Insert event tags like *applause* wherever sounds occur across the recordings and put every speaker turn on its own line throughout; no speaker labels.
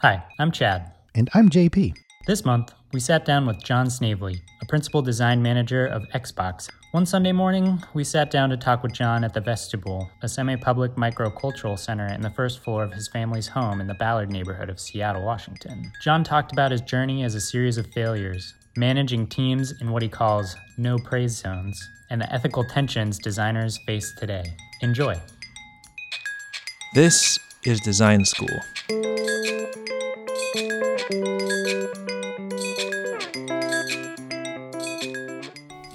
Hi, I'm Chad.
And I'm JP.
This month, we sat down with John Snavely, a principal design manager of Xbox. One Sunday morning, we sat down to talk with John at the Vestibule, a semi public microcultural center in the first floor of his family's home in the Ballard neighborhood of Seattle, Washington. John talked about his journey as a series of failures, managing teams in what he calls no praise zones, and the ethical tensions designers face today. Enjoy.
This is Design School.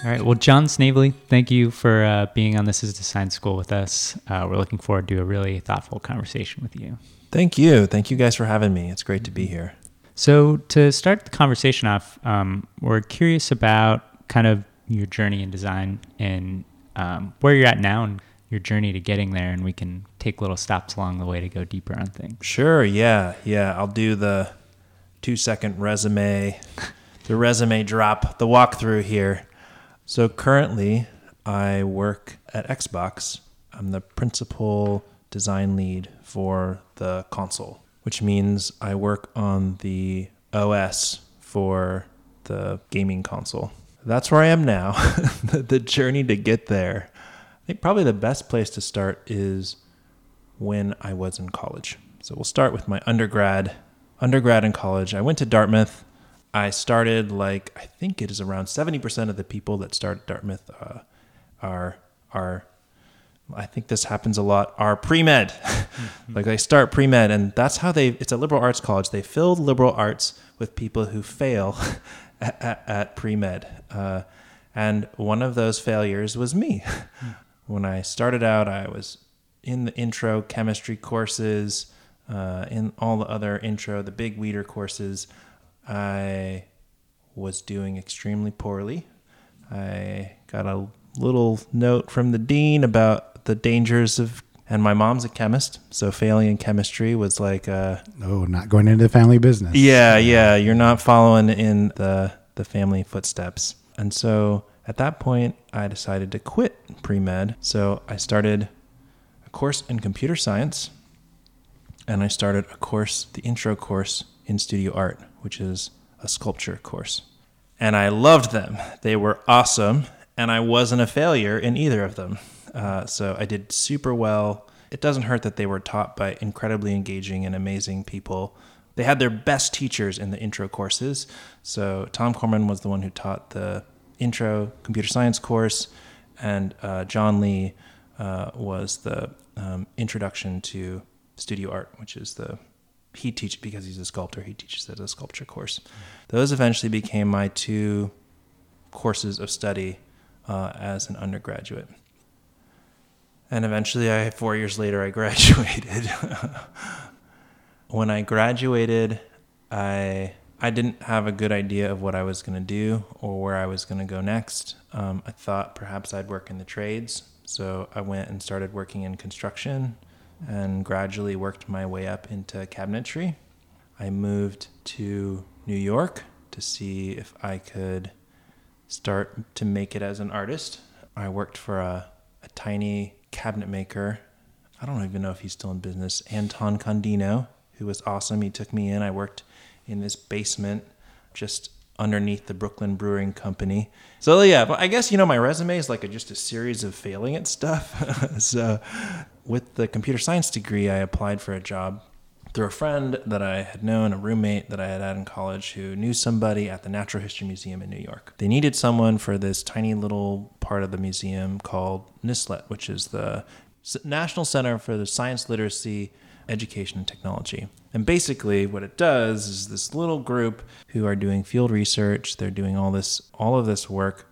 All right. Well, John Snavely, thank you for uh, being on This is Design School with us. Uh, we're looking forward to a really thoughtful conversation with you.
Thank you. Thank you guys for having me. It's great to be here.
So, to start the conversation off, um, we're curious about kind of your journey in design and um, where you're at now and your journey to getting there, and we can take little stops along the way to go deeper on things.
Sure. Yeah. Yeah. I'll do the two second resume, *laughs* the resume drop, the walkthrough here. So currently, I work at Xbox. I'm the principal design lead for the console, which means I work on the OS for the gaming console. That's where I am now. *laughs* the journey to get there. I think probably the best place to start is when I was in college. So we'll start with my undergrad. Undergrad in college, I went to Dartmouth. I started like I think it is around seventy percent of the people that start at Dartmouth uh, are are I think this happens a lot are pre med, *laughs* like they start pre med, and that's how they. It's a liberal arts college. They fill liberal arts with people who fail *laughs* at, at, at pre med, uh, and one of those failures was me. *laughs* when I started out, I was in the intro chemistry courses, uh, in all the other intro, the big weeder courses. I was doing extremely poorly. I got a little note from the dean about the dangers of, and my mom's a chemist, so failing in chemistry was like, uh,
oh, not going into the family business.
Yeah, yeah, you're not following in the the family footsteps, and so at that point, I decided to quit pre med. So I started a course in computer science, and I started a course, the intro course in studio art, which is a sculpture course. And I loved them. They were awesome, and I wasn't a failure in either of them. Uh, so I did super well. It doesn't hurt that they were taught by incredibly engaging and amazing people. They had their best teachers in the intro courses. So Tom Cormen was the one who taught the intro computer science course, and uh, John Lee uh, was the um, introduction to studio art, which is the he teaches because he's a sculptor. He teaches at a sculpture course. Those eventually became my two courses of study uh, as an undergraduate. And eventually, I four years later, I *laughs* graduated. when I graduated, I I didn't have a good idea of what I was going to do or where I was going to go next. Um, I thought perhaps I'd work in the trades, so I went and started working in construction and gradually worked my way up into cabinetry. I moved to New York to see if I could start to make it as an artist. I worked for a, a tiny cabinet maker. I don't even know if he's still in business. Anton Condino, who was awesome. He took me in. I worked in this basement just underneath the Brooklyn Brewing Company. So yeah, I guess you know my resume is like a, just a series of failing at stuff. *laughs* so with the computer science degree, I applied for a job through a friend that I had known, a roommate that I had had in college who knew somebody at the Natural History Museum in New York. They needed someone for this tiny little part of the museum called NCSLT, which is the National Center for the Science Literacy Education and Technology. And basically what it does is this little group who are doing field research, they're doing all this all of this work,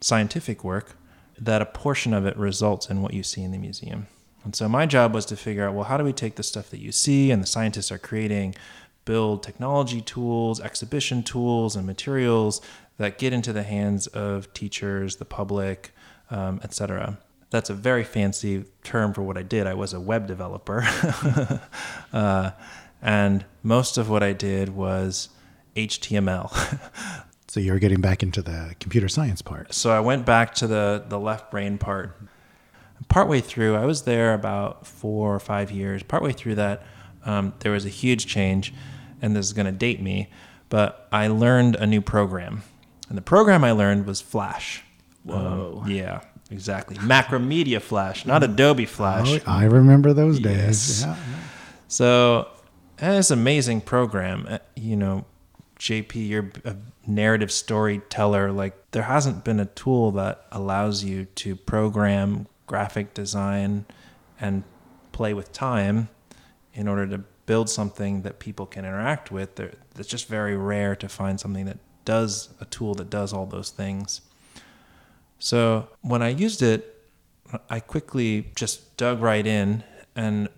scientific work, that a portion of it results in what you see in the museum. And so my job was to figure out well, how do we take the stuff that you see and the scientists are creating, build technology tools, exhibition tools, and materials that get into the hands of teachers, the public, um, etc. That's a very fancy term for what I did. I was a web developer. *laughs* uh, and most of what I did was HTML. *laughs*
so you're getting back into the computer science part.
So I went back to the, the left brain part partway through, I was there about four or five years. Partway through that, um, there was a huge change. and this is going to date me, but I learned a new program. And the program I learned was Flash.
Whoa.
Um, yeah, exactly. Macromedia Flash, not Adobe Flash.
Oh, I remember those days.
Yes.
Yeah.
So it's an amazing program. Uh, You know, JP, you're a narrative storyteller. Like there hasn't been a tool that allows you to program graphic design and play with time in order to build something that people can interact with. There, it's just very rare to find something that does a tool that does all those things. So when I used it, I quickly just dug right in, and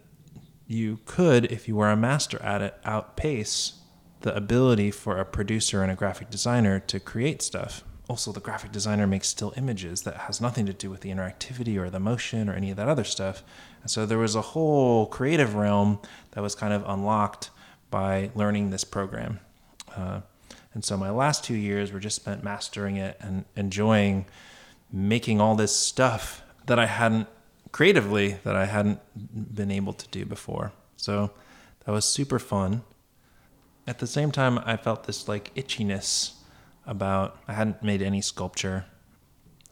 you could, if you were a master at it, outpace the ability for a producer and a graphic designer to create stuff. Also, the graphic designer makes still images that has nothing to do with the interactivity or the motion or any of that other stuff. And so there was a whole creative realm that was kind of unlocked by learning this program. Uh, and so my last two years were just spent mastering it and enjoying making all this stuff that I hadn't creatively that I hadn't been able to do before. So that was super fun. At the same time, I felt this like itchiness about I hadn't made any sculpture,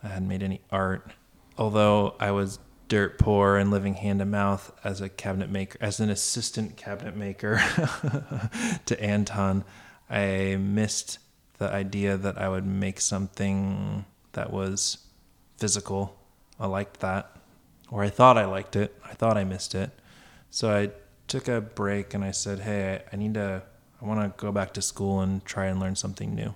I hadn't made any art. Although I was dirt poor and living hand to mouth as a cabinet maker, as an assistant cabinet maker *laughs* to Anton, I missed the idea that I would make something that was physical. I liked that, or I thought I liked it. I thought I missed it. So I took a break and I said, "Hey, I, need to. I want to go back to school and try and learn something new."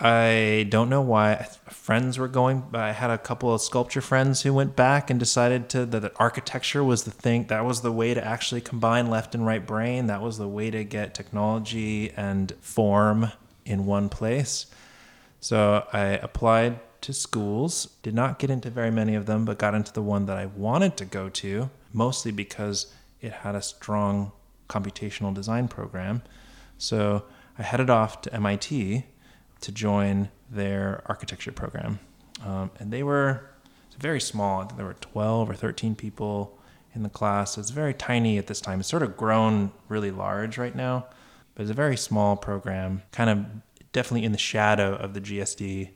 I don't know why friends were going. I had a couple of sculpture friends who went back and decided to that architecture was the thing. That was the way to actually combine left and right brain. That was the way to get technology and form in one place. So I applied to schools. Did not get into very many of them, but got into the one that I wanted to go to, mostly because it had a strong computational design program. So I headed off to MIT to join their architecture program. Um, and they were very small. I think there were 12 or 13 people in the class. It's very tiny at this time. It's sort of grown really large right now, but it's a very small program, kind of definitely in the shadow of the GSD.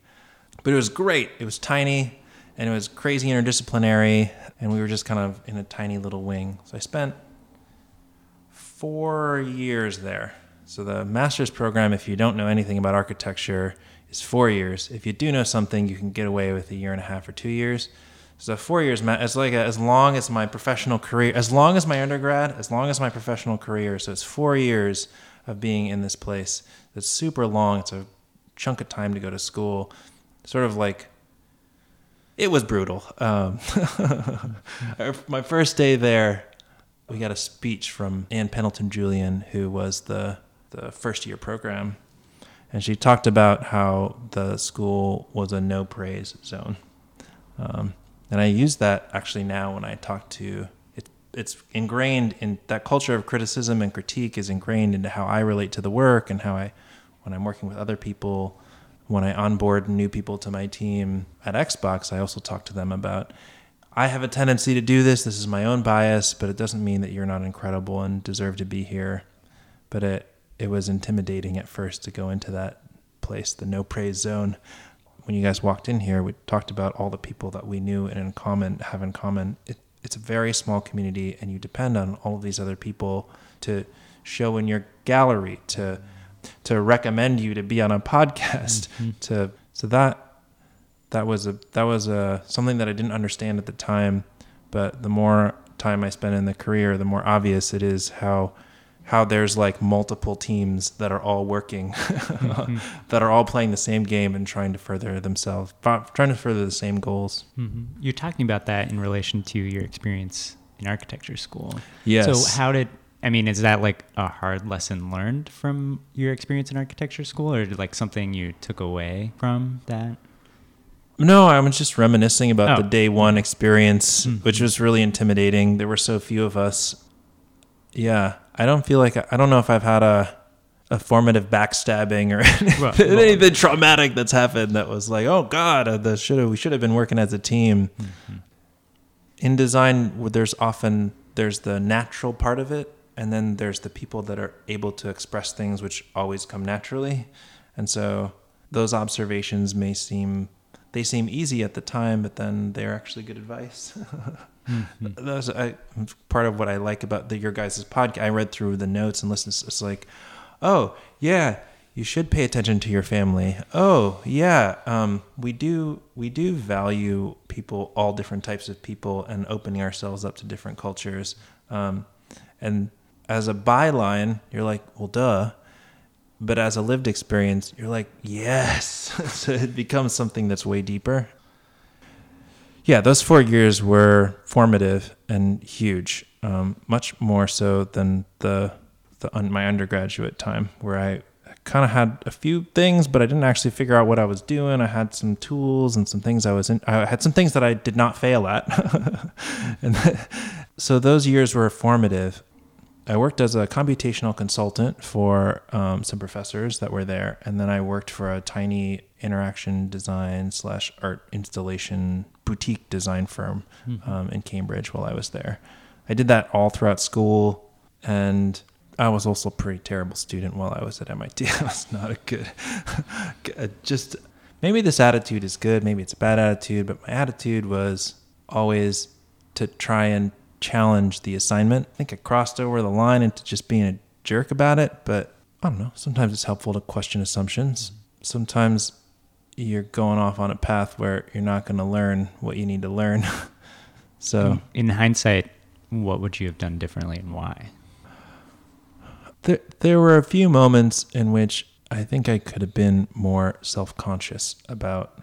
But it was great. It was tiny and it was crazy interdisciplinary, and we were just kind of in a tiny little wing. So I spent four years there. So the master's program, if you don't know anything about architecture, is four years. If you do know something, you can get away with a year and a half or two years. So four years, it's like a, as long as my professional career, as long as my undergrad, as long as my professional career. So it's four years of being in this place. It's super long. It's a chunk of time to go to school. Sort of like it was brutal. Um, *laughs* my first day there, we got a speech from Ann Pendleton Jullian, who was the the first year program, and she talked about how the school was a no praise zone. Um, and I use that actually now when I talk to it. It's ingrained in that culture of criticism and critique is ingrained into how I relate to the work and how I, when I'm working with other people, when I onboard new people to my team at Xbox, I also talk to them about I have a tendency to do this. This is my own bias, but it doesn't mean that you're not incredible and deserve to be here. But it it was intimidating at first to go into that place, the no praise zone. When you guys walked in here, we talked about all the people that we knew and in common have in common. It, it's a very small community, and you depend on all of these other people to show in your gallery, to to recommend you to be on a podcast, mm-hmm. *laughs* to so that that was a that was a something that I didn't understand at the time, but the more time I spend in the career, the more obvious it is how how there's like multiple teams that are all working, mm-hmm. *laughs* that are all playing the same game and trying to further themselves, trying to further the same goals.
Mm-hmm. You're talking about that in relation to your experience in architecture school.
Yes.
So how did I mean, is that like a hard lesson learned from your experience in architecture school, or like something you took away from that?
No, I was just reminiscing about oh. the day one experience, mm-hmm. which was really intimidating. There were so few of us. Yeah, I don't feel like I don't know if I've had a a formative backstabbing or *laughs* anything, well, well, anything traumatic that's happened that was like, oh God, the should we should have been working as a team. Mm-hmm. In design, there's often there's the natural part of it, and then there's the people that are able to express things which always come naturally. And so those observations may seem they seem easy at the time, but then they're actually good advice. *laughs* mm-hmm. That's I, part of what I like about the, your guys' podcast. I read through the notes and listened. It's like, oh yeah, you should pay attention to your family. Oh yeah, um, we do we do value people, all different types of people, and opening ourselves up to different cultures. Um, and as a byline, you're like, well, duh. But as a lived experience, you're like, yes. *laughs* so it becomes something that's way deeper. Yeah, those four years were formative and huge, um, much more so than the, the my undergraduate time, where I kind of had a few things, but I didn't actually figure out what I was doing. I had some tools and some things I was in. I had some things that I did not fail at, *laughs* and *laughs* so those years were formative. I worked as a computational consultant for um, some professors that were there, and then I worked for a tiny interaction design slash art installation boutique design firm mm-hmm. um, in Cambridge while I was there. I did that all throughout school, and I was also a pretty terrible student while I was at MIT. *laughs* I was not a good, *laughs* just maybe this attitude is good, maybe it's a bad attitude, but my attitude was always to try and challenge the assignment. I think I crossed over the line into just being a jerk about it, but I don't know. Sometimes it's helpful to question assumptions. Sometimes you're going off on a path where you're not going to learn what you need to learn. *laughs* so,
in hindsight, what would you have done differently and why?
There, there were a few moments in which I think I could have been more self conscious about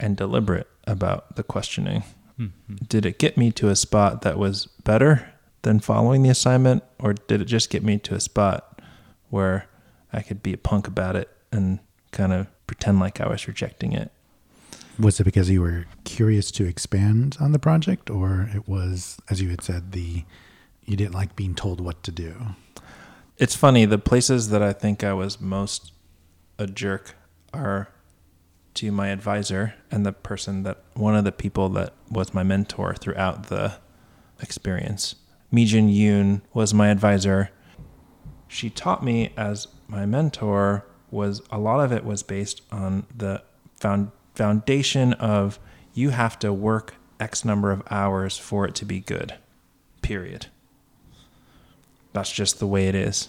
and deliberate about the questioning. Mm-hmm. Did it get me to a spot that was better than following the assignment, or did it just get me to a spot where I could be a punk about it and kind of pretend like I was rejecting it?
Was it because you were curious to expand on the project, or it was, as you had said, the you didn't like being told what to do?
It's funny. The places that I think I was most a jerk are to my advisor and the person that one of the people that was my mentor throughout the experience. Meejin Yoon was my advisor. She taught me as my mentor was a lot of it was based on the found, foundation of you have to work X number of hours for it to be good. Period. That's just the way it is.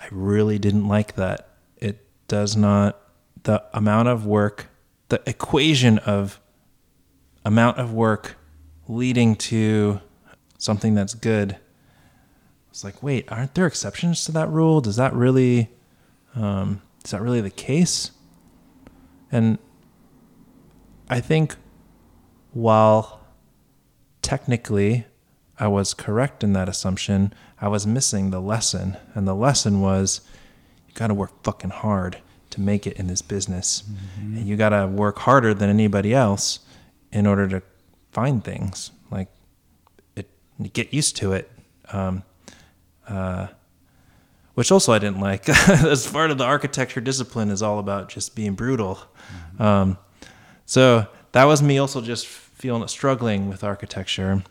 I really didn't like that. It does not the amount of work, the equation of amount of work leading to something that's good. It's like, wait, aren't there exceptions to that rule? Does that really, um, is that really the case? And I think while technically I was correct in that assumption, I was missing the lesson. And the lesson was you got to work fucking hard to make it in this business. Mm-hmm. And you got to work harder than anybody else in order to find things. Like it, get used to it. Um, uh, which also I didn't like. *laughs* As part of the architecture discipline is all about just being brutal. Mm-hmm. Um, so that was me also just feeling struggling with architecture.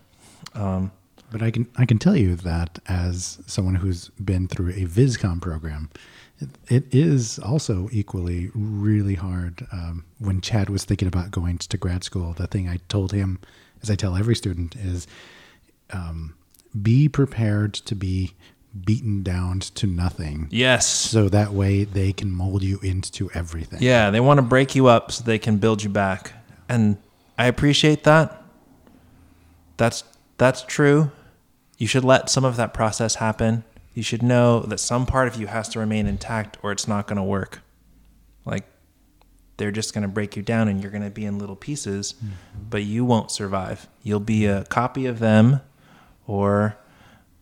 Um,
but I can I can tell you that as someone who's been through a VisCom program, it is also equally really hard. Um, when Chad was thinking about going to grad school, the thing I told him, as I tell every student, is um, be prepared to be beaten down to nothing.
Yes.
So that way they can mold you into everything.
Yeah, they want to break you up so they can build you back. And I appreciate that. That's that's true. You should let some of that process happen you should know that some part of you has to remain intact or it's not going to work. Like they're just going to break you down and you're going to be in little pieces, mm-hmm. but you won't survive. You'll be a copy of them or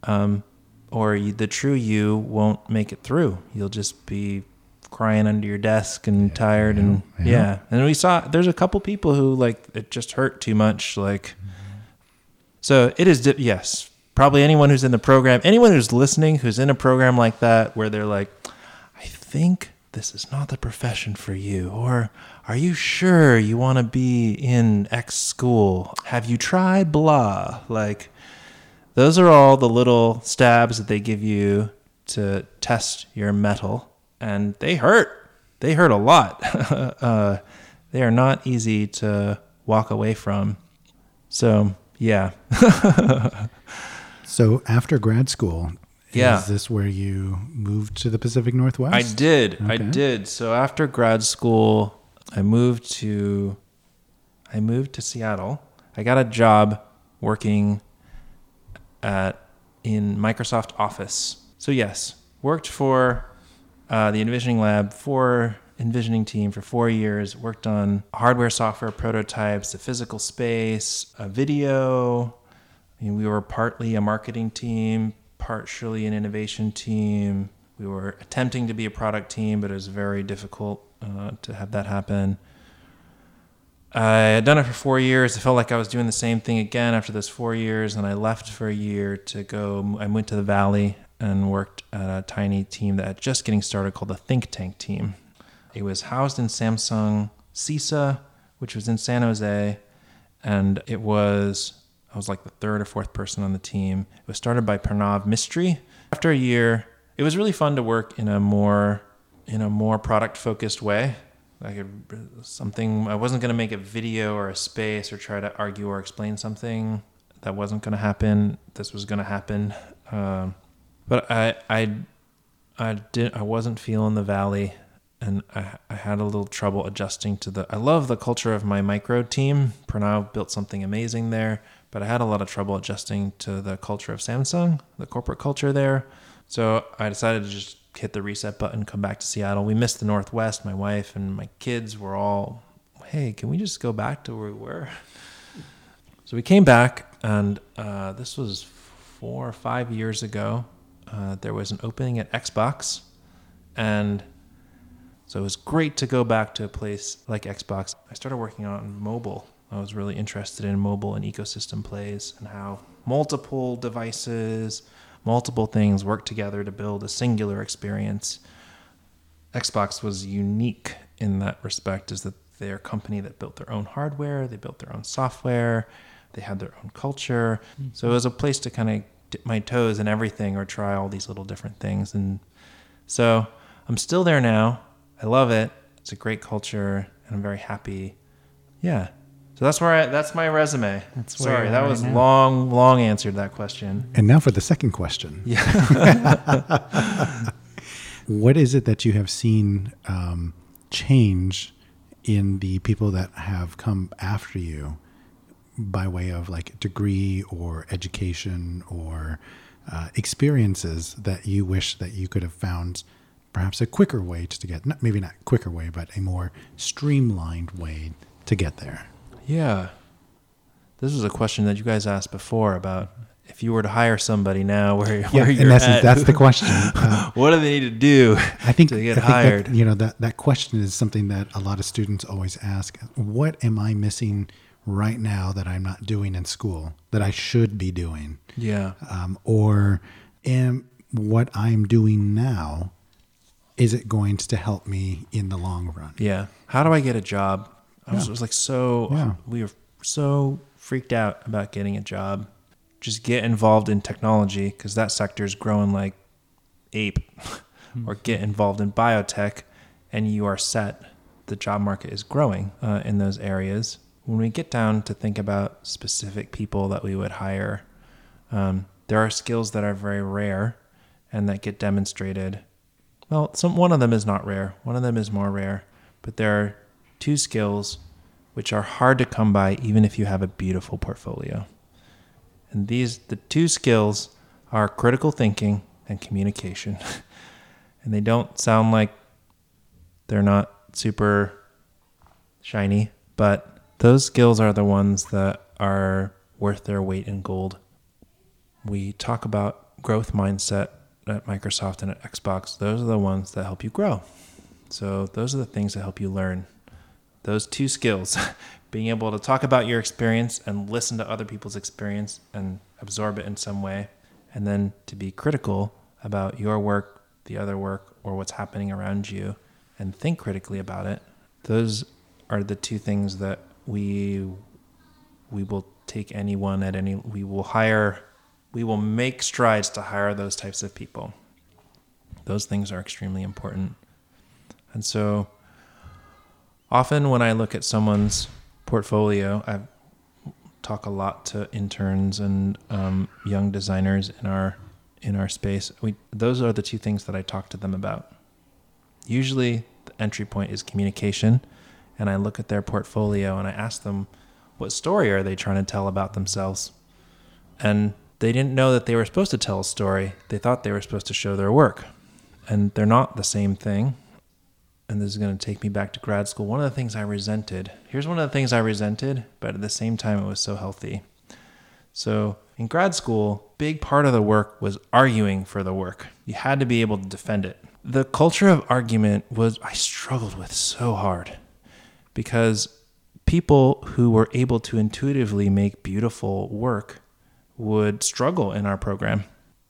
um, or you, the true you won't make it through. You'll just be crying under your desk and yeah, tired yeah, and yeah. yeah. And we saw there's a couple people who like it just hurt too much like mm-hmm. so it is yes, probably anyone who's in the program, anyone who's listening who's in a program like that where they're like, I think this is not the profession for you, or are you sure you want to be in X school? Have you tried blah? Like, those are all the little stabs that they give you to test your mettle, and they hurt. They hurt a lot. *laughs* uh, they are not easy to walk away from. So, yeah. *laughs*
So after grad school,
Yeah.
is this where you moved to the Pacific Northwest?
I did. I did. So after grad school, I moved to I moved to Seattle. I got a job working at in Microsoft Office. So yes, worked for uh, the envisioning lab for envisioning team for four years. Worked on hardware, software prototypes, the physical space, a video. Mean, we were partly a marketing team, partially an innovation team. We were attempting to be a product team, but it was very difficult uh, to have that happen. I had done it for four years. I felt like I was doing the same thing again after those four years, and I left for a year to go. I went to the Valley and worked at a tiny team that had just getting started called the Think Tank team. It was housed in Samsung SISA, which was in San Jose, and it was I was like the third or fourth person on the team. It was started by Pranav Mistry. After a year, it was really fun to work in a more in a more product focused way. Like a, something I wasn't going to make a video or a space or try to argue or explain something that wasn't going to happen. This was going to happen. Um, but I I I did I wasn't feeling the valley and I, I had a little trouble adjusting to the I love the culture of my micro team. Pranav built something amazing there, but I had a lot of trouble adjusting to the culture of Samsung, the corporate culture there. So I decided to just hit the reset button, come back to Seattle. We missed the Northwest. My wife and my kids were all, hey, can we just go back to where we were? So we came back, and uh, this was four or five years ago. Uh, there was an opening at Xbox, and so it was great to go back to a place like Xbox. I started working on mobile. I was really interested in mobile and ecosystem plays and how multiple devices, multiple things work together to build a singular experience. Xbox was unique in that respect, is that they're a company that built their own hardware, they built their own software, they had their own culture. Mm-hmm. So it was a place to kind of dip my toes in everything or try all these little different things. And so I'm still there now. I love it. It's a great culture, and I'm very happy. Yeah. So that's where I, that's my resume.
That's
Sorry, that
at
was
right now.
long, long answer to that question.
And now for the second question.
Yeah. *laughs*
What is it that you have seen um, change in the people that have come after you by way of like degree or education or uh, experiences that you wish that you could have found perhaps a quicker way to get, not, maybe not quicker way, but a more streamlined way to get there?
Yeah. This was a question that you guys asked before about if you were to hire somebody now, *laughs* where, where you're
in essence,
at,
that's the question. *laughs* Uh,
what do they need to do
I think
to get
I think
hired?
That, you know that that question is something that a lot of students always ask. What am I missing right now that I'm not doing in school that I should be doing?
yeah.
Um, or am what I'm doing now is it going to help me in the long run?
Yeah. How do I get a job? I was,
Yeah.
was like so
Yeah.
we were so freaked out about getting a job. Just get involved in technology because that sector is growing like ape, or get involved in biotech, and you are set. The job market is growing uh, in those areas. When we get down to think about specific people that we would hire, um, there are skills that are very rare and that get demonstrated well, some one of them is not rare. One of them is more rare, but there are two skills which are hard to come by even if you have a beautiful portfolio. And these the two skills are critical thinking and communication. *laughs* and they don't sound like they're not super shiny, but those skills are the ones that are worth their weight in gold. We talk about growth mindset at Microsoft and at Xbox. Those are the ones that help you grow. So those are the things that help you learn. Those two skills, *laughs* being able to talk about your experience and listen to other people's experience and absorb it in some way, and then to be critical about your work, the other work, or what's happening around you, and think critically about it. Those are the two things that we we will take anyone at any we will hire we will make strides to hire those types of people. Those things are extremely important. And so often when I look at someone's portfolio, I talk a lot to interns and um, young designers in our in our space. We those are the two things that I talk to them about. Usually, the entry point is communication, and I look at their portfolio and I ask them, what story are they trying to tell about themselves? And they didn't know that they were supposed to tell a story. They thought they were supposed to show their work, and they're not the same thing. And this is going to take me back to grad school. One of the things I resented. Here's one of the things I resented, but at the same time, it was so healthy. So in grad school, big part of the work was arguing for the work. You had to be able to defend it. The culture of argument was I struggled with so hard because people who were able to intuitively make beautiful work would struggle in our program.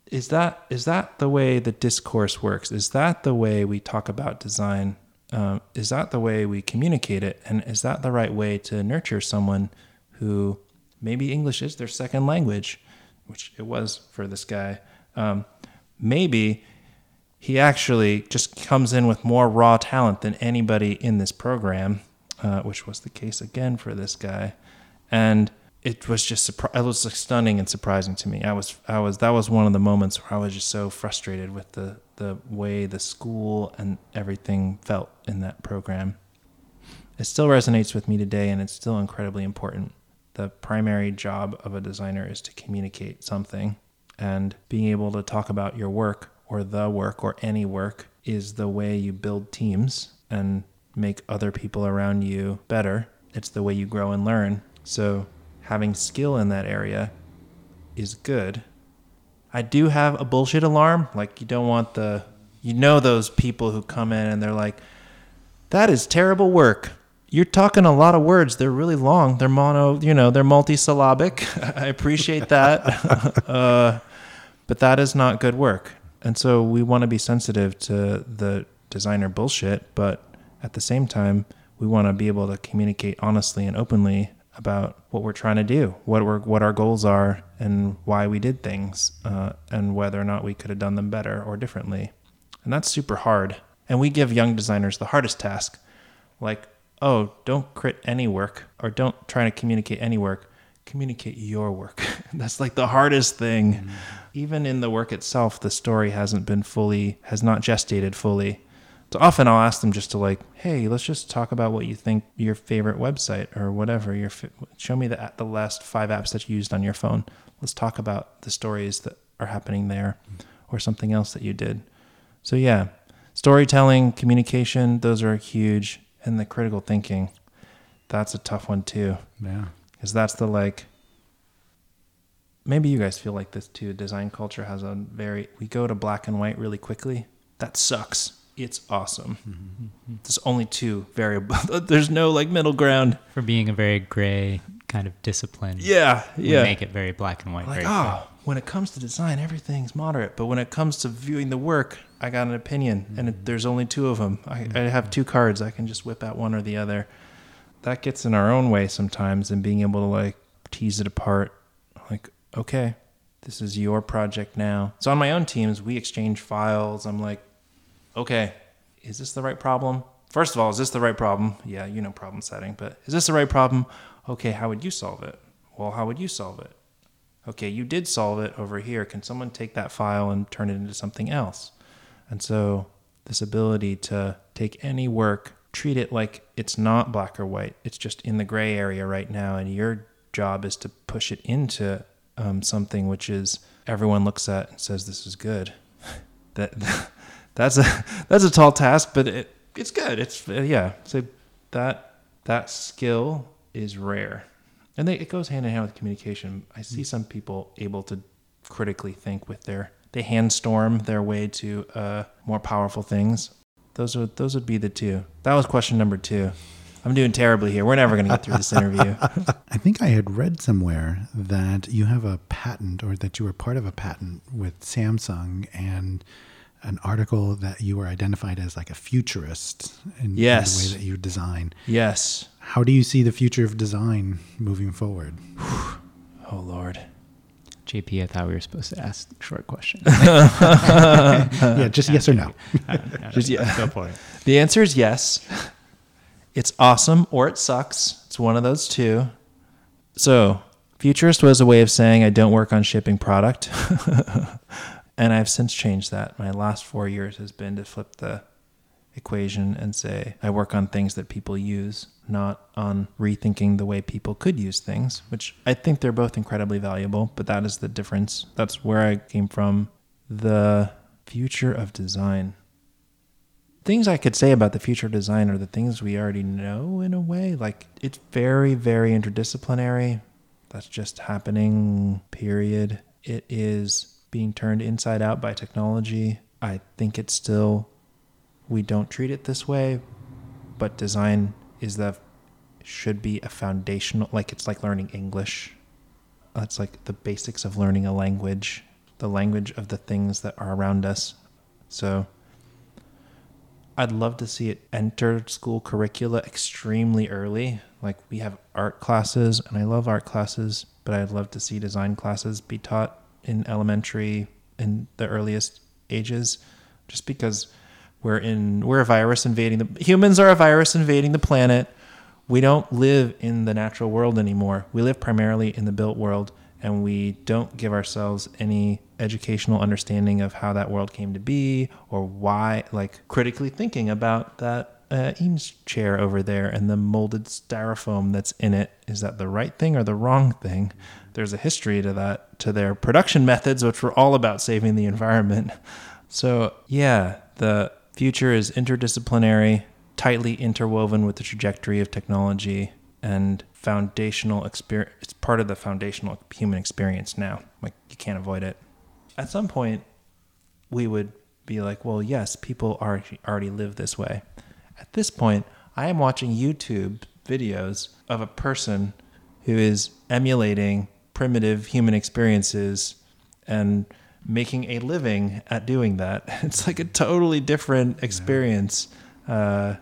Is that is that the way the discourse works? Is that the way we talk about design? Um, is that the way we communicate it? And is that the right way to nurture someone who maybe English is their second language, which it was for this guy? Um, maybe he actually just comes in with more raw talent than anybody in this program, uh, which was the case again for this guy. And it was just surpri- it was like stunning and surprising to me. I was I was that was one of the moments where I was just so frustrated with the the way the school and everything felt in that program. It still resonates with me today and it's still incredibly important. The primary job of a designer is to communicate something and being able to talk about your work or the work or any work is the way you build teams and make other people around you better. It's the way you grow and learn. So having skill in that area is good. I do have a bullshit alarm. Like, you don't want the, you know, those people who come in and they're like, that is terrible work. You're talking a lot of words. They're really long. They're mono, you know, they're multisyllabic. *laughs* I appreciate that. *laughs* uh, but that is not good work. And so we want to be sensitive to the designer bullshit, but at the same time, we want to be able to communicate honestly and openly about what we're trying to do, what we're, what our goals are, and why we did things, uh, and whether or not we could have done them better or differently. And that's super hard. And we give young designers the hardest task, like, oh, don't crit any work or don't try to communicate any work. Communicate your work. *laughs* that's like the hardest thing. Mm-hmm. Even in the work itself, the story hasn't been fully, has not gestated fully. So often I'll ask them just to like, hey, let's just talk about what you think your favorite website or whatever. Your show me the the last five apps that you used on your phone. Let's talk about the stories that are happening there, or something else that you did. So yeah, storytelling, communication, those are huge, and the critical thinking, that's a tough one too.
Yeah,
because that's the like. Maybe you guys feel like this too. Design culture has a very we go to black and white really quickly. That sucks it's awesome. Mm-hmm. There's only two variables. *laughs* There's no like middle ground
for being a very gray kind of discipline.
Yeah, yeah.
Make it very black and white.
Like, oh, when it comes to design, everything's moderate, but when it comes to viewing the work, I got an opinion, mm-hmm. and it, there's only two of them. I, I have two cards. I can just whip out one or the other. That gets in our own way sometimes, and being able to like tease it apart. Like, okay, this is your project now. So on my own teams, we exchange files. I'm like, okay, is this the right problem? First of all, is this the right problem? Yeah, you know problem setting, but is this the right problem? Okay, how would you solve it? Well, how would you solve it? Okay, you did solve it over here. Can someone take that file and turn it into something else? And so, this ability to take any work, treat it like it's not black or white, it's just in the gray area right now, and your job is to push it into um, something which is everyone looks at and says this is good. *laughs* that that's a *laughs* that's a tall task, but it it's good. It's yeah. So that that skill is rare, and they, it goes hand in hand with communication. I see some people able to critically think with their they hand storm their way to uh, more powerful things. Those are those would be the two. That was question number two. I'm doing terribly here. We're never going to get through this interview. *laughs* *laughs*
I think I had read somewhere that you have a patent or that you were part of a patent with Samsung and an article that you were identified as like a futurist in,
yes.
in the way that you design.
Yes.
How do you see the future of design moving forward? *sighs*
oh Lord.
JP, I thought we were supposed to ask short questions. *laughs* *laughs*
yeah, just yes or no. *laughs*
Just yeah.
Go for it.
The answer is yes. It's awesome or it sucks. It's one of those two. So, futurist was a way of saying I don't work on shipping product. And I've since changed that. My last four years has been to flip the equation and say I work on things that people use, not on rethinking the way people could use things, which I think they're both incredibly valuable, but that is the difference. That's where I came from. The future of design. Things I could say about the future of design are the things we already know in a way. Like it's very, very interdisciplinary. That's just happening, period. It is being turned inside out by technology. I think it's still we don't treat it this way, but design is the should be a foundational like it's like learning English. It's like the basics of learning a language, the language of the things that are around us. So I'd love to see it enter school curricula extremely early. Like we have art classes and I love art classes, but I'd love to see design classes be taught in elementary in the earliest ages just because we're in we're a virus invading the humans are a virus invading the planet. We don't live in the natural world anymore. We live primarily in the built world and we don't give ourselves any educational understanding of how that world came to be or why like critically thinking about that uh, Eames chair over there and the molded styrofoam that's in it is that the right thing or the wrong thing there's a history to that to their production methods which were all about saving the environment. *laughs* So yeah the future is interdisciplinary tightly interwoven with the trajectory of technology and foundational experience it's part of the foundational human experience now. Like you can't avoid it. At some point we would be like well yes people are already live this way. At this point i am watching youtube videos of a person who is emulating primitive human experiences and making a living at doing that *laughs* it's like a totally different experience uh,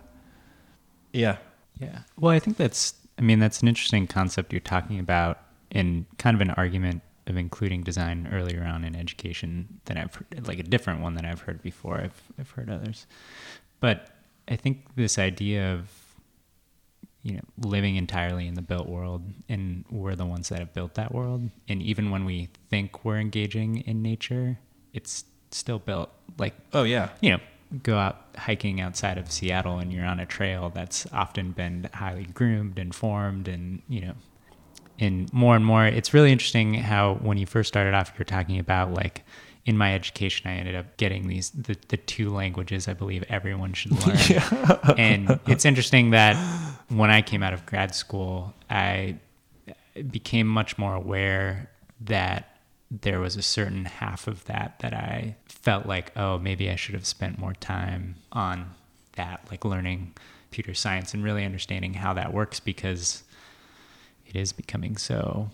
yeah
Yeah. Well, I think that's, I mean, that's an interesting concept you're talking about in kind of an argument of including design earlier on in education than I've heard, like a different one that I've heard before. I've, I've heard others. But I think this idea of, you know, living entirely in the built world and we're the ones that have built that world. And even when we think we're engaging in nature, it's still built like
oh yeah
you know, go out hiking outside of Seattle and you're on a trail that's often been highly groomed and formed and, you know, and more and more, it's really interesting how when you first started off, you're talking about like in my education, I ended up getting these, the, the two languages I believe everyone should learn. *laughs* And it's interesting that when I came out of grad school, I became much more aware that there was a certain half of that that I felt like, oh, maybe I should have spent more time on that, like learning computer science and really understanding how that works because it is becoming so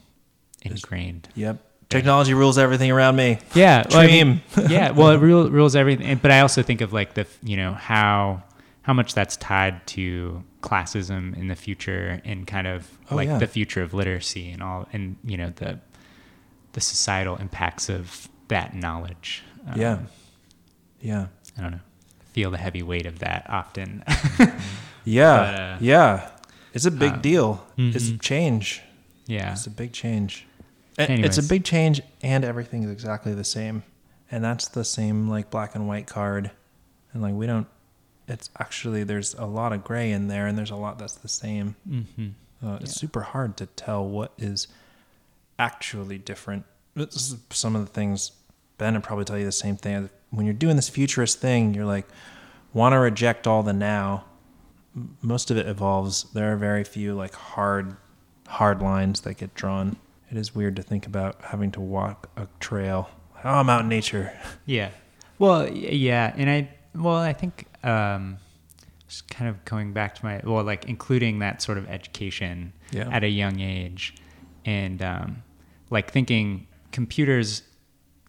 ingrained.
yep technology rules everything around me
Yeah, well, I mean, yeah, well, it *laughs* rule, rules everything. But I also think of like the, you know, how how much that's tied to classism in the future and kind of
Oh,
like
yeah.
the future of literacy and all, and you know the the societal impacts of that knowledge. Um,
yeah yeah
I don't know. Feel the heavy weight of that often. *laughs*
yeah
But, uh,
yeah it's a big
um,
deal it's
mhm.
change
yeah.
It's a big change. And It's a big change, and everything is exactly the same. And that's the same like black and white card. And like we don't. It's actually there's a lot of gray in there, and there's a lot that's the same.
hmm
Uh, It's super hard to tell what is actually different. This some of the things Ben would probably tell you the same thing. When you're doing this futurist thing, you're like, want to reject all the now. Most of it evolves. There are very few like hard, hard lines that get drawn. It is weird to think about having to walk a trail. Oh, I'm out in nature. *laughs*
Yeah. Well, yeah, and I well, I think um, just kind of going back to my well, like including that sort of education
Yeah.
at a young age, and um, like thinking computers.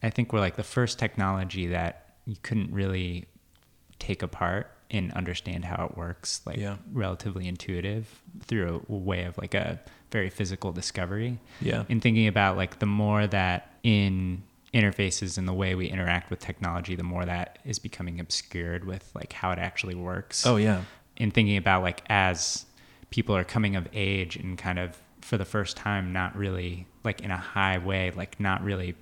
I think were like the first technology that you couldn't really take apart and understand how it works, like
Yeah.
relatively intuitive through a way of like a very physical discovery.
Yeah.
In thinking about like the more that in interfaces and the way we interact with technology, the more that is becoming obscured with like how it actually works.
Oh yeah.
in thinking about like as people are coming of age and kind of for the first time not really like in a high way like not really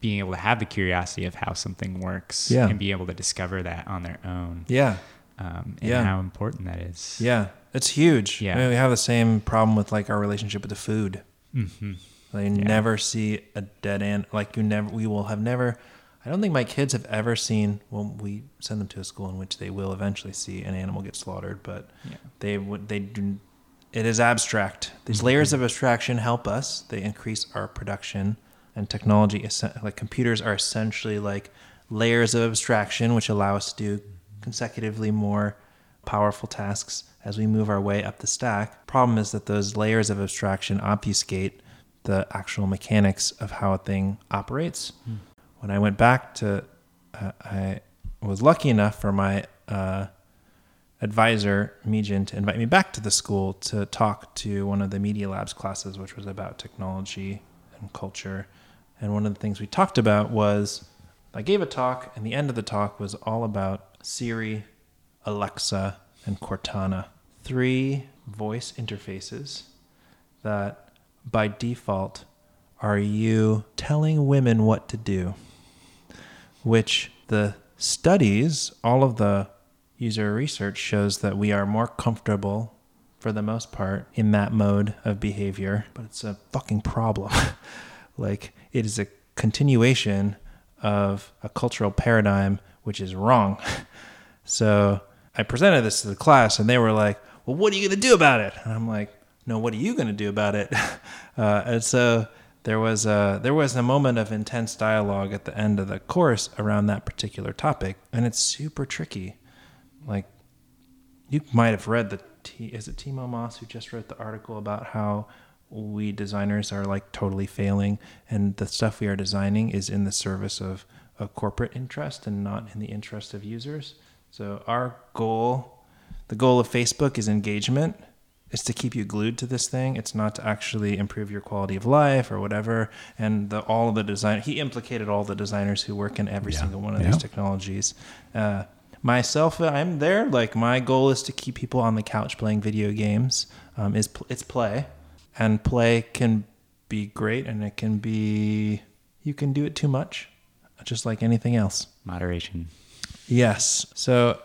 being able to have the curiosity of how something works
Yeah.
and be able to discover that on their own
Yeah.
um, and
Yeah.
how important that is
Yeah. It's huge.
Yeah.
I mean, we have the same problem with like our relationship with the food.
hmm
Like, you never see a dead end. Like you never, we will have never. I don't think my kids have ever seen. Well, we send them to a school in which they will eventually see an animal get slaughtered, but
Yeah.
they would. They do. It is abstract. These mm-hmm. layers of abstraction help us. They increase our production and technology. Like computers are essentially like layers of abstraction, which allow us to do consecutively more powerful tasks as we move our way up the stack. Problem is that those layers of abstraction obfuscate the actual mechanics of how a thing operates. When I went back to, uh, I was lucky enough for my uh, advisor, Meejin, to invite me back to the school to talk to one of the Media Labs classes, which was about technology and culture. And one of the things we talked about was I gave a talk, and the end of the talk was all about Siri, Alexa, and Cortana. Three voice interfaces that by default are you telling women what to do, which the studies, all of the user research shows that we are more comfortable for the most part in that mode of behavior, but it's a fucking problem. *laughs* like it is a continuation of a cultural paradigm which is wrong. *laughs* So I presented this to the class, and they were like, "Well, what are you going to do about it?" And I'm like, "No, what are you going to do about it?" *laughs* Uh, and so there was a there was a moment of intense dialogue at the end of the course around that particular topic, and it's super tricky. Like you might have read the T, is it Timo Moss who just wrote the article about how we designers are like totally failing and the stuff we are designing is in the service of a corporate interest and not in the interest of users. So our goal, the goal of Facebook is engagement. Is to keep you glued to this thing. It's not to actually improve your quality of life or whatever. And the, all of the design, he implicated all the designers who work in every
Yeah.
single one of
Yeah.
these technologies. Uh, myself, I'm there. Like my goal is to keep people on the couch playing video games. Um, is pl- it's play, and play can be great, and it can be you can do it too much, just like anything else.
moderation
Yes. So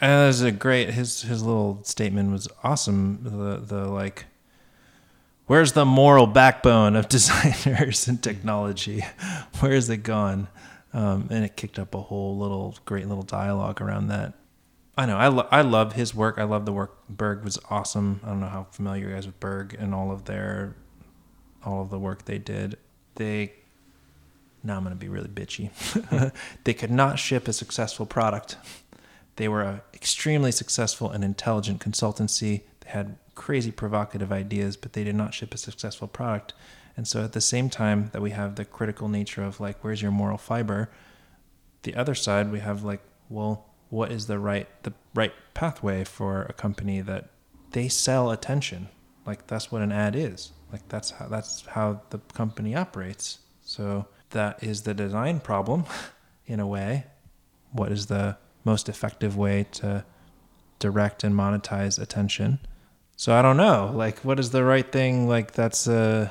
that was a great his his little statement was awesome. The the like where's the moral backbone of *laughs* designers and technology? Where is it gone? Um, and it kicked up a whole little great little dialogue around that. I know I, lo- I love his work. I love the work. Berg was awesome. I don't know how familiar you guys with Berg and all of their all of the work they did. They now I'm going to be really bitchy. *laughs* they could not ship a successful product. They were an extremely successful and intelligent consultancy. They had crazy provocative ideas, but they did not ship a successful product. And so at the same time that we have the critical nature of like where's your moral fiber, the other side we have like well what is the right the right pathway for a company that they sell attention like that's what an ad is like that's how that's how the company operates so that is the design problem *laughs* in a way what is the most effective way to direct and monetize attention. So i don't know like what is the right thing? Like that's uh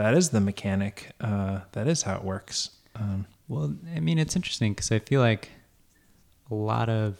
that is the mechanic uh that is how it works. Um
Well, I mean, it's interesting because I feel like a lot of,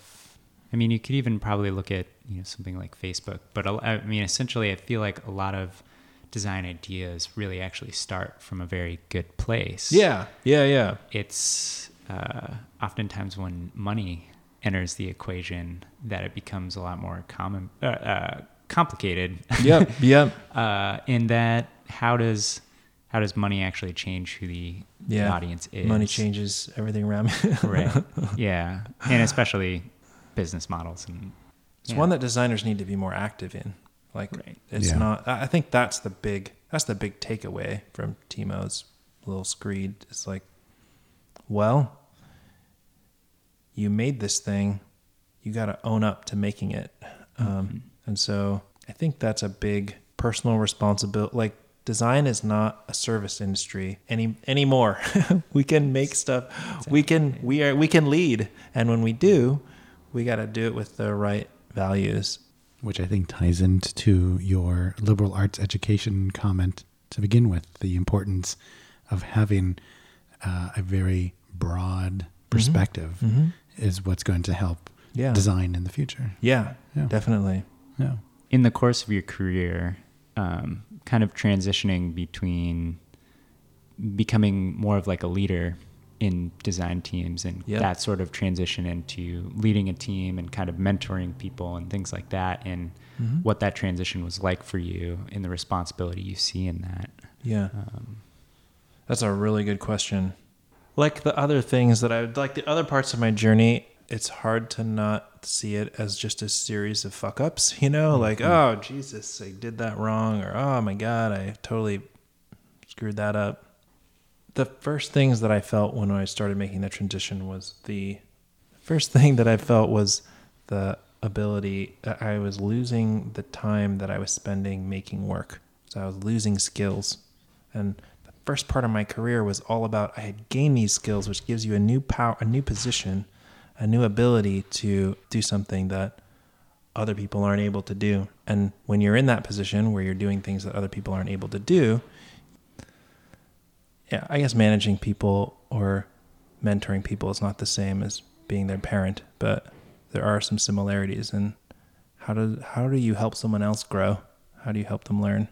I mean, you could even probably look at you know something like Facebook, but I mean, essentially, I feel like a lot of design ideas really actually start from a very good place.
yeah yeah yeah.
It's uh, oftentimes when money enters the equation that it becomes a lot more common, uh, uh, complicated.
yep *laughs* yep
uh, in that, how does how does money actually change who the
Yeah.
audience is?
money changes everything around me *laughs*
right? *laughs* Yeah, and especially business models and
it's
yeah.
one that designers need to be more active in like
Right.
it's
Yeah.
not i I think that's the big that's the big takeaway from timo's little screed it's like well you made this thing you got to own up to making it. Um, and so I think that's a big personal responsibility. Like design is not a service industry any anymore. *laughs* we can make stuff. We can we are we can lead, and when we do, we got to do it with the right values.
which I think ties into your liberal arts education comment to begin with the importance of having uh, a very broad perspective is what's going to help
Yeah.
design in the future.
Yeah,
Yeah.
definitely.
Yeah.
in the course of your career, um, kind of transitioning between becoming more of like a leader in design teams and
Yeah.
that sort of transition into leading a team and kind of mentoring people and things like that, and
Mm-hmm.
what that transition was like for you and the responsibility you see in that.
Yeah.
Um,
That's a really good question. Like the other things that I like the other parts of my journey, it's hard to not see it as just a series of fuck ups, *laughs* you know, like, mm-hmm. oh Jesus, I did that wrong or oh my god, I totally screwed that up. The first things that I felt when I started making the transition was the first thing that I felt was the ability I was losing the time that I was spending making work. So I was losing skills. And first part of my career was all about I had gained these skills, which gives you a new power, a new position, a new ability to do something that other people aren't able to do. And when you're in that position where you're doing things that other people aren't able to do, yeah, I guess managing people or mentoring people is not the same as being their parent, but there are some similarities in how do how do you help someone else grow? How do you help them learn?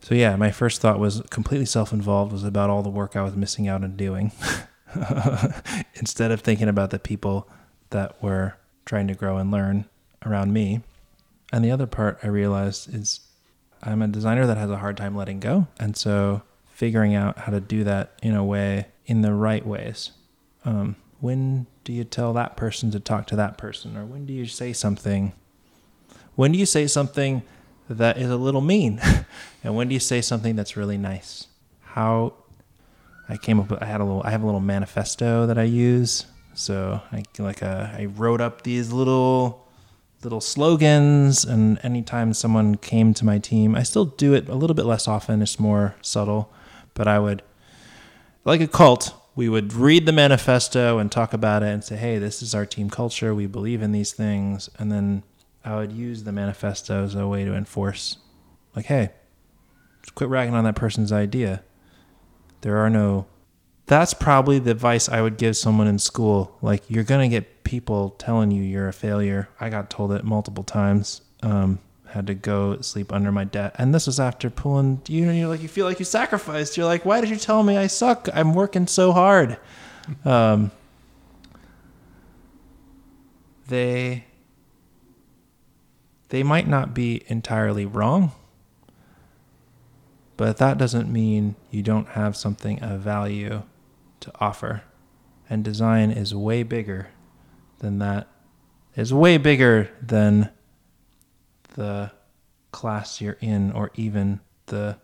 So yeah, my first thought was completely self-involved was about all the work I was missing out on doing. *laughs* Instead of thinking about the people that were trying to grow and learn around me. And the other part I realized is I'm a designer that has a hard time letting go. And so figuring out how to do that in a way, in the right ways. Um, when do you tell that person to talk to that person? Or when do you say something? When do you say something that is a little mean? *laughs* and when do you say something that's really nice? How I came up with, I had a little, I have a little manifesto that I use. So I like a, I wrote up these little little slogans and anytime someone came to my team i still do it a little bit less often it's more subtle but i would like a cult we would read the manifesto and talk about it and say hey this is our team culture we believe in these things and then i would use the manifesto as a way to enforce like hey quit ragging on that person's idea there are no that's probably the advice I would give someone in school. Like you're gonna get people telling you you're a failure. I got told it multiple times. Um, had to go sleep under my desk, and this was after pulling. You know, you're like you feel like you sacrificed. You're like, why did you tell me I suck? I'm working so hard. Um, they they might not be entirely wrong but that doesn't mean you don't have something of value to offer. And design is way bigger than that. Is way bigger than the class you're in or even the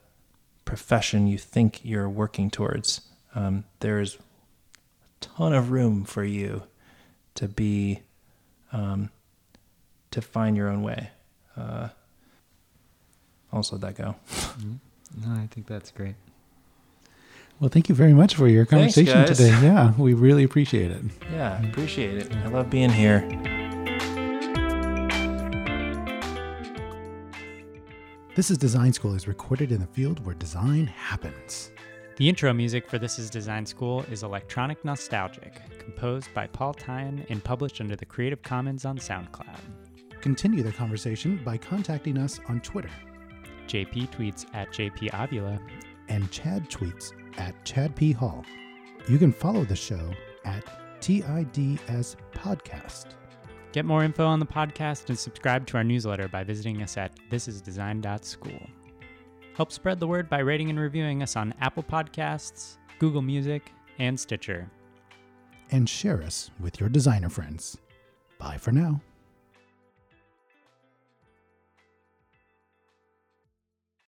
profession you think you're working towards. Um, there's a ton of room for you to be, um, to find your own way. Uh, also, that go.
no, I think that's great.
Well, thank you very much for your conversation
guys.
today. Yeah, we really appreciate it.
Yeah, appreciate it. I love being here.
This is Design School is recorded in the field where design happens.
The intro music for This Is Design School is Electronic Nostalgic, composed by Paul Tyan and published under the Creative Commons on SoundCloud.
Continue the conversation by contacting us on Twitter,
JP tweets at JP Avila.
and Chad tweets at Chad P. Hall. You can follow the show at TIDS Podcast.
Get more info on the podcast and subscribe to our newsletter by visiting us at thisisdesign.school. Help spread the word by rating and reviewing us on Apple Podcasts, Google Music, and Stitcher.
And share us with your designer friends. Bye for now.